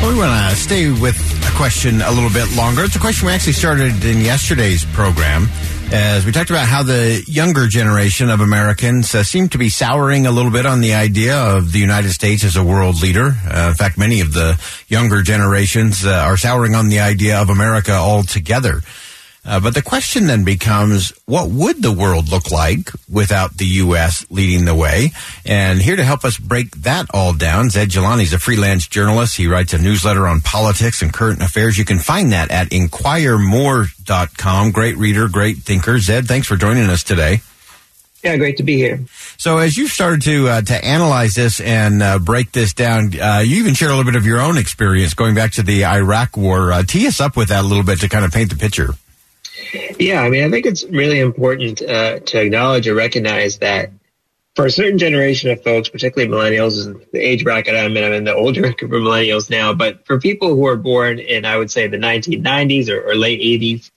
Well, we want to stay with a question a little bit longer. It's a question we actually started in yesterday's program as we talked about how the younger generation of Americans uh, seem to be souring a little bit on the idea of the United States as a world leader. Uh, in fact, many of the younger generations uh, are souring on the idea of America altogether. Uh, but the question then becomes, what would the world look like without the U.S. leading the way? And here to help us break that all down, Zaid Jilani is a freelance journalist. He writes a newsletter on politics and current affairs. You can find that at inquiremore.com. Great reader, great thinker. Zaid, thanks for joining us today. Yeah, great to be here. So, as you've started to uh, to analyze this and uh, break this down, uh, you even shared a little bit of your own experience going back to the Iraq War. Uh, tee us up with that a little bit to kind of paint the picture. Yeah, I mean, I think it's really important uh, to acknowledge or recognize that for a certain generation of folks, particularly millennials, the age bracket I'm in. I'm in the older group of millennials now, but for people who are born in, I would say, the 1990s or, or late 80s,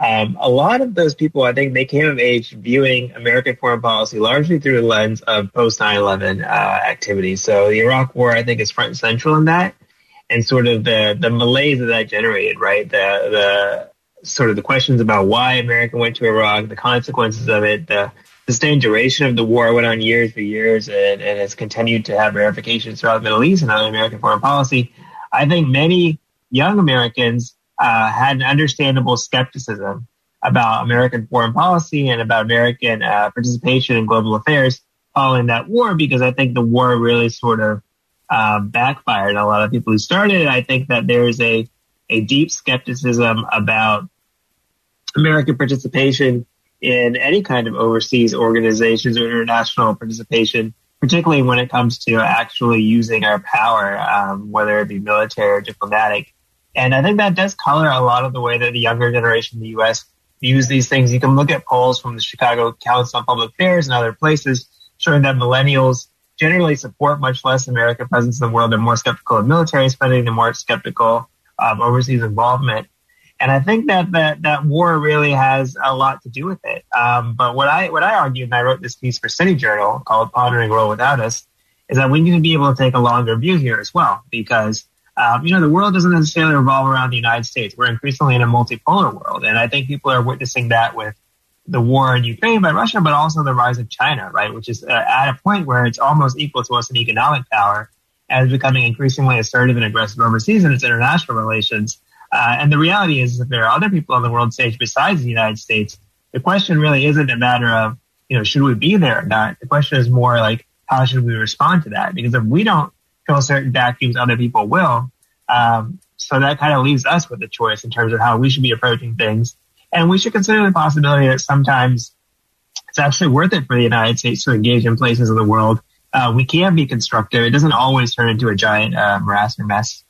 um, a lot of those people, I think, they came of age viewing American foreign policy largely through the lens of post 9/11 uh, activities. So the Iraq War, I think, is front and central in that, and sort of the the malaise that that generated, right? The the sort of the questions about why America went to Iraq, the consequences of it, the sustained duration of the war went on years for years and, and has continued to have ramifications throughout the Middle East and on American foreign policy. I think many young Americans uh, had an understandable skepticism about American foreign policy and about American uh, participation in global affairs following that war because I think the war really sort of uh, backfired on a lot of people who started it. I think that there's a a deep skepticism about American participation in any kind of overseas organizations or international participation, particularly when it comes to actually using our power, um, whether it be military or diplomatic. And I think that does color a lot of the way that the younger generation in the U.S. views these things. You can look at polls from the Chicago Council on Public Affairs and other places showing that millennials generally support much less American presence in the world. They're more skeptical of military spending. They're more skeptical of overseas involvement. And I think that, that that war really has a lot to do with it. Um, but what I what I argued, and I wrote this piece for City Journal called "Pondering World Without Us," is that we need to be able to take a longer view here as well, because um, you know the world doesn't necessarily revolve around the United States. We're increasingly in a multipolar world, and I think people are witnessing that with the war in Ukraine by Russia, but also the rise of China, right, which is uh, at a point where it's almost equal to us in economic power is becoming increasingly assertive and aggressive overseas in its international relations. Uh, and the reality is that there are other people on the world stage besides the United States. The question really isn't a matter of, you know, should we be there or not? The question is more like, how should we respond to that? Because if we don't fill certain vacuums, other people will. Um, so that kind of leaves us with a choice in terms of how we should be approaching things. And we should consider the possibility that sometimes it's actually worth it for the United States to engage in places of the world. Uh, we can be constructive. It doesn't always turn into a giant uh, morass or mess.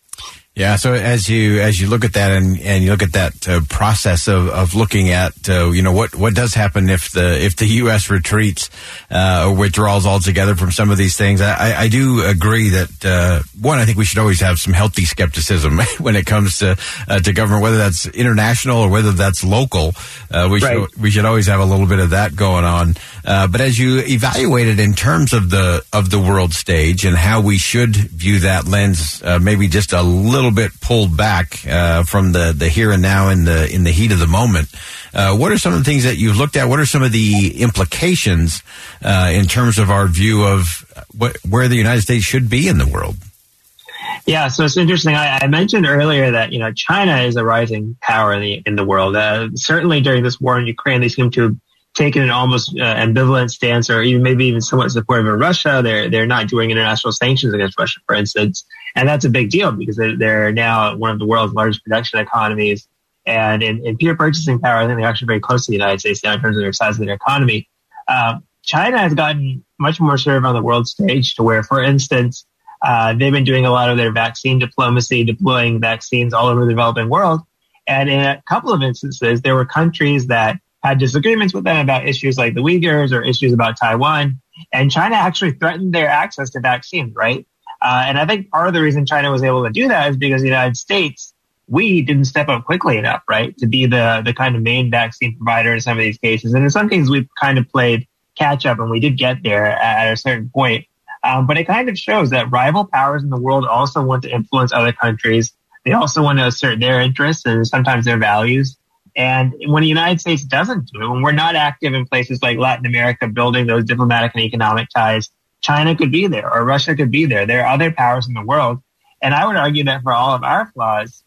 Yeah. So as you as you look at that and, and you look at that uh, process of, of looking at uh, you know what what does happen if the if the U.S. retreats uh, or withdraws altogether from some of these things, I, I do agree that uh, one I think we should always have some healthy skepticism when it comes to uh, to government, whether that's international or whether that's local. Uh, we right. should we should always have a little bit of that going on. but as you evaluate it in terms of the of the world stage and how we should view that lens, maybe just a little little bit pulled back uh, from the, the here and now in the in the heat of the moment. Uh, what are some of the things that you've looked at? What are some of the implications uh, in terms of our view of what, where the United States should be in the world? Yeah, so it's interesting. I, I, mentioned earlier that you know China is a rising power in the in the world. Uh, certainly during this war in Ukraine, they seem to taken an almost uh, ambivalent stance, or even maybe even somewhat supportive of Russia. They're they're not doing international sanctions against Russia, for instance, and that's a big deal because they're, now one of the world's largest production economies. And in, in pure purchasing power, I think they're actually very close to the United States now in terms of their size of their economy. Um, China has gotten much more served on the world stage to where, for instance, uh, they've been doing a lot of their vaccine diplomacy, deploying vaccines all over the developing world. And in a couple of instances, there were countries that had disagreements with them about issues like the Uyghurs or issues about Taiwan. And China actually threatened their access to vaccines, right? Uh, and I think part of the reason China was able to do that is because the United States, we didn't step up quickly enough, right, to be the the kind of main vaccine provider in some of these cases. And in some cases, we've kind of played catch up, and we did get there at a certain point. Um, but it kind of shows that rival powers in the world also want to influence other countries. They also want to assert their interests and sometimes their values. And when the United States doesn't do it, when we're not active in places like Latin America building those diplomatic and economic ties, China could be there or Russia could be there. There are other powers in the world. And I would argue that for all of our flaws,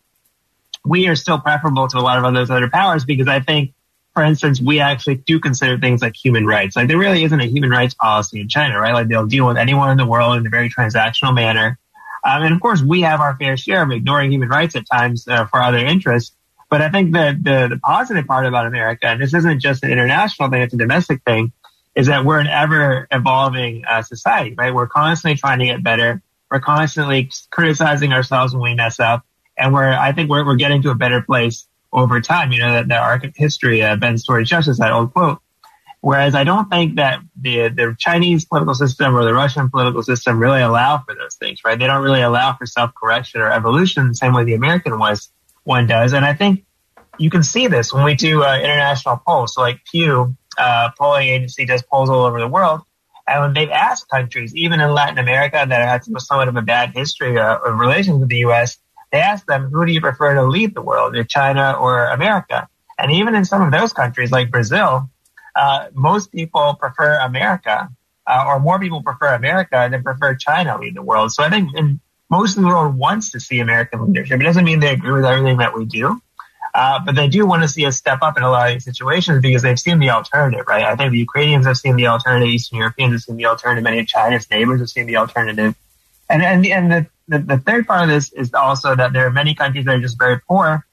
we are still preferable to a lot of those other powers because I think for instance, we actually do consider things like human rights. Like there really isn't a human rights policy in China, right? Like they'll deal with anyone in the world in a very transactional manner. Um, and of course, we have our fair share of ignoring human rights at times uh, for other interests. But I think that the, the positive part about America, and this isn't just an international thing, it's a domestic thing, is that we're an ever evolving uh, society, right? We're constantly trying to get better. We're constantly criticizing ourselves when we mess up. And we're, I think we're, we're getting to a better place over time. You know, that, arc of history, uh, Ben's Story Justice, that old quote. Whereas I don't think that the, the Chinese political system or the Russian political system really allow for those things, right? They don't really allow for self-correction or evolution the same way the American was, one does. And I think you can see this when we do uh, international polls. So like Pew, uh, polling agency does polls all over the world. And when they've asked countries, even in Latin America that had somewhat of a bad history uh, of relations with the U.S., they asked them, who do you prefer to lead the world, China or America? And even in some of those countries like Brazil, uh, most people prefer America, uh, or more people prefer America than prefer China lead the world. So I think in, most of the world wants to see American leadership. It doesn't mean they agree with everything that we do, uh, but they do want to see us step up in a lot of these situations because they've seen the alternative, right? I think the Ukrainians have seen the alternative, Eastern Europeans have seen the alternative, many of China's neighbors have seen the alternative. And, and, the, and the, the, the third part of this is also that there are many countries that are just very poor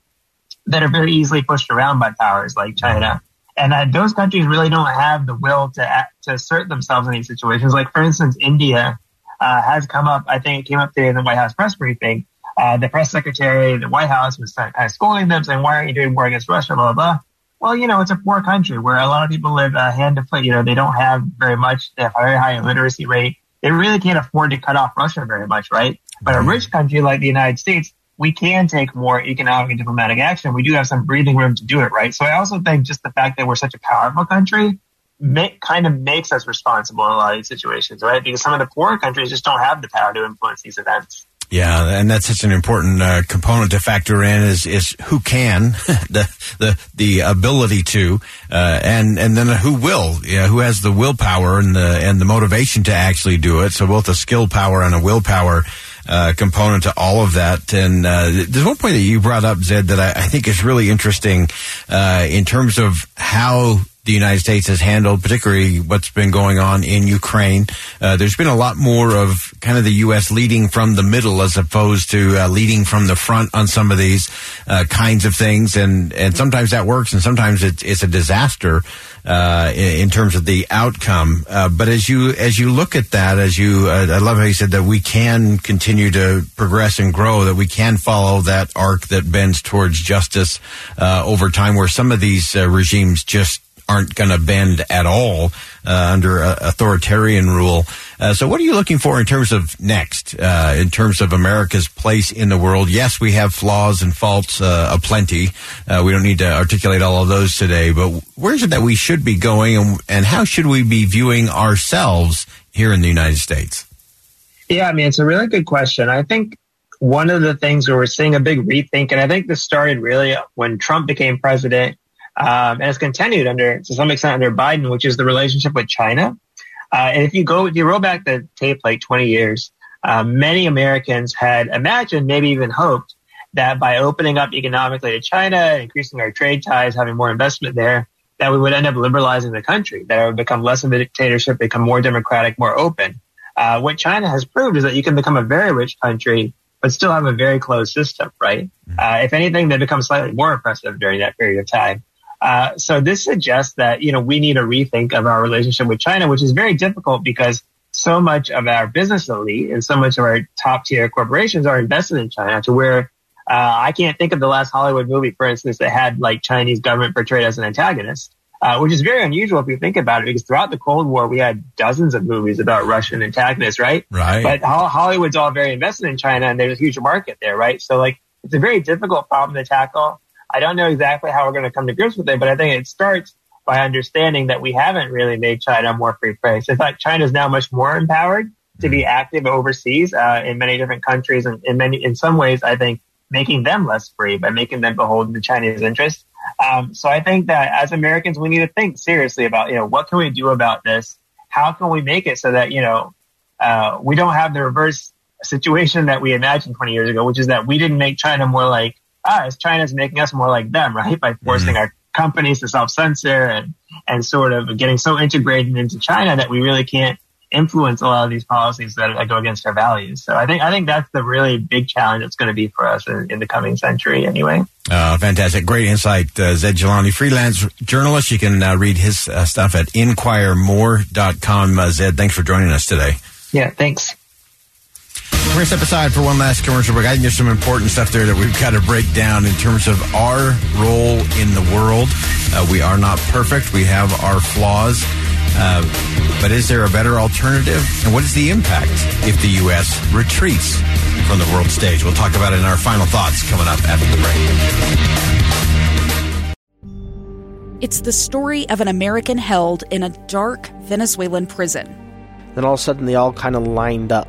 that are very easily pushed around by powers like China. And those countries really don't have the will to act, to assert themselves in these situations. Like, for instance, India uh, has come up, I think it came up today in the White House press briefing. Uh, the press secretary, the White House was kind of scolding them, saying, why aren't you doing more against Russia, blah, blah, blah. Well, you know, it's a poor country where a lot of people live uh, hand to foot. You know, they don't have very much. They have a very high literacy rate. They really can't afford to cut off Russia very much, right? But a rich country like the United States, we can take more economic and diplomatic action. We do have some breathing room to do it, right? So I also think just the fact that we're such a powerful country make, kind of makes us responsible in a lot of these situations, right? Because some of the poorer countries just don't have the power to influence these events. Yeah, and that's such an important uh, component to factor in is is who can the the the ability to uh, and and then who will who has the willpower and the and the motivation to actually do it. So both a skill power and a willpower uh, component to all of that. And uh, there's one point that you brought up, Zaid, that I, I think is really interesting uh, in terms of how the United States has handled, particularly what's been going on in Ukraine. Uh, there's been a lot more of kind of the U.S. leading from the middle as opposed to uh, leading from the front on some of these uh, kinds of things, and and sometimes that works, and sometimes it's, it's a disaster uh, in, in, terms of the outcome. Uh, but as you as you look at that, as you, uh, I love how you said that we can continue to progress and grow, that we can follow that arc that bends towards justice over time, where some of these regimes just aren't going to bend at all uh, under uh, authoritarian rule. Uh, so, what are you looking for in terms of next, in terms of America's place in the world? Yes, we have flaws and faults aplenty. We don't need to articulate all of those today, but where is it that we should be going, and, and how should we be viewing ourselves here in the United States? Yeah, I mean, it's a really good question. I think one of the things where we're seeing a big rethink, and I think this started really when Trump became president, um, and it's continued under to some extent under Biden, which is the relationship with China. Uh, and if you go, if you roll back the tape like 20 years, uh, many Americans had imagined, maybe even hoped, that by opening up economically to China, increasing our trade ties, having more investment there, that we would end up liberalizing the country, that it would become less of a dictatorship, become more democratic, more open. Uh, what China has proved is that you can become a very rich country, but still have a very closed system, right? Mm-hmm. Uh, if anything, they become slightly more oppressive during that period of time. Uh, so this suggests that, you know, we need a rethink of our relationship with China, which is very difficult because so much of our business elite and so much of our top tier corporations are invested in China to where uh, I can't think of the last Hollywood movie, for instance, that had like Chinese government portrayed as an antagonist, uh, which is very unusual if you think about it, because throughout the Cold War, we had dozens of movies about Russian antagonists, right? Right. But Hollywood's all very invested in China and there's a huge market there, right? So like, it's a very difficult problem to tackle. I don't know exactly how we're going to come to grips with it, but I think it starts by understanding that we haven't really made China more free place. In fact, China is now much more empowered to be active overseas uh, in many different countries, and in many, in some ways, I think making them less free by making them beholden to Chinese interests. Um, so I think that as Americans, we need to think seriously about, you know, what can we do about this? How can we make it so that, you know, uh, we don't have the reverse situation that we imagined 20 years ago, which is that we didn't make China more like us. China's making us more like them, right? By forcing mm-hmm. our companies to self-censor and, and sort of getting so integrated into China that we really can't influence a lot of these policies that, that, go against our values. So I think I think that's the really big challenge that's going to be for us in, in the coming century. Anyway. Uh, fantastic, great insight, uh, Zaid Jilani, freelance journalist. You can uh, read his uh, stuff at inquiremore.com. Uh, Zaid, thanks for joining us today. Yeah, thanks. We're going to step aside for one last commercial break. I think there's some important stuff there that we've got to break down in terms of our role in the world. Uh, we are not perfect. We have our flaws. Uh, but is there a better alternative? And what is the impact if the U.S. retreats from the world stage? We'll talk about it in our final thoughts coming up after the break. It's the story of an American held in a dark Venezuelan prison. Then all of a sudden, they all kind of lined up.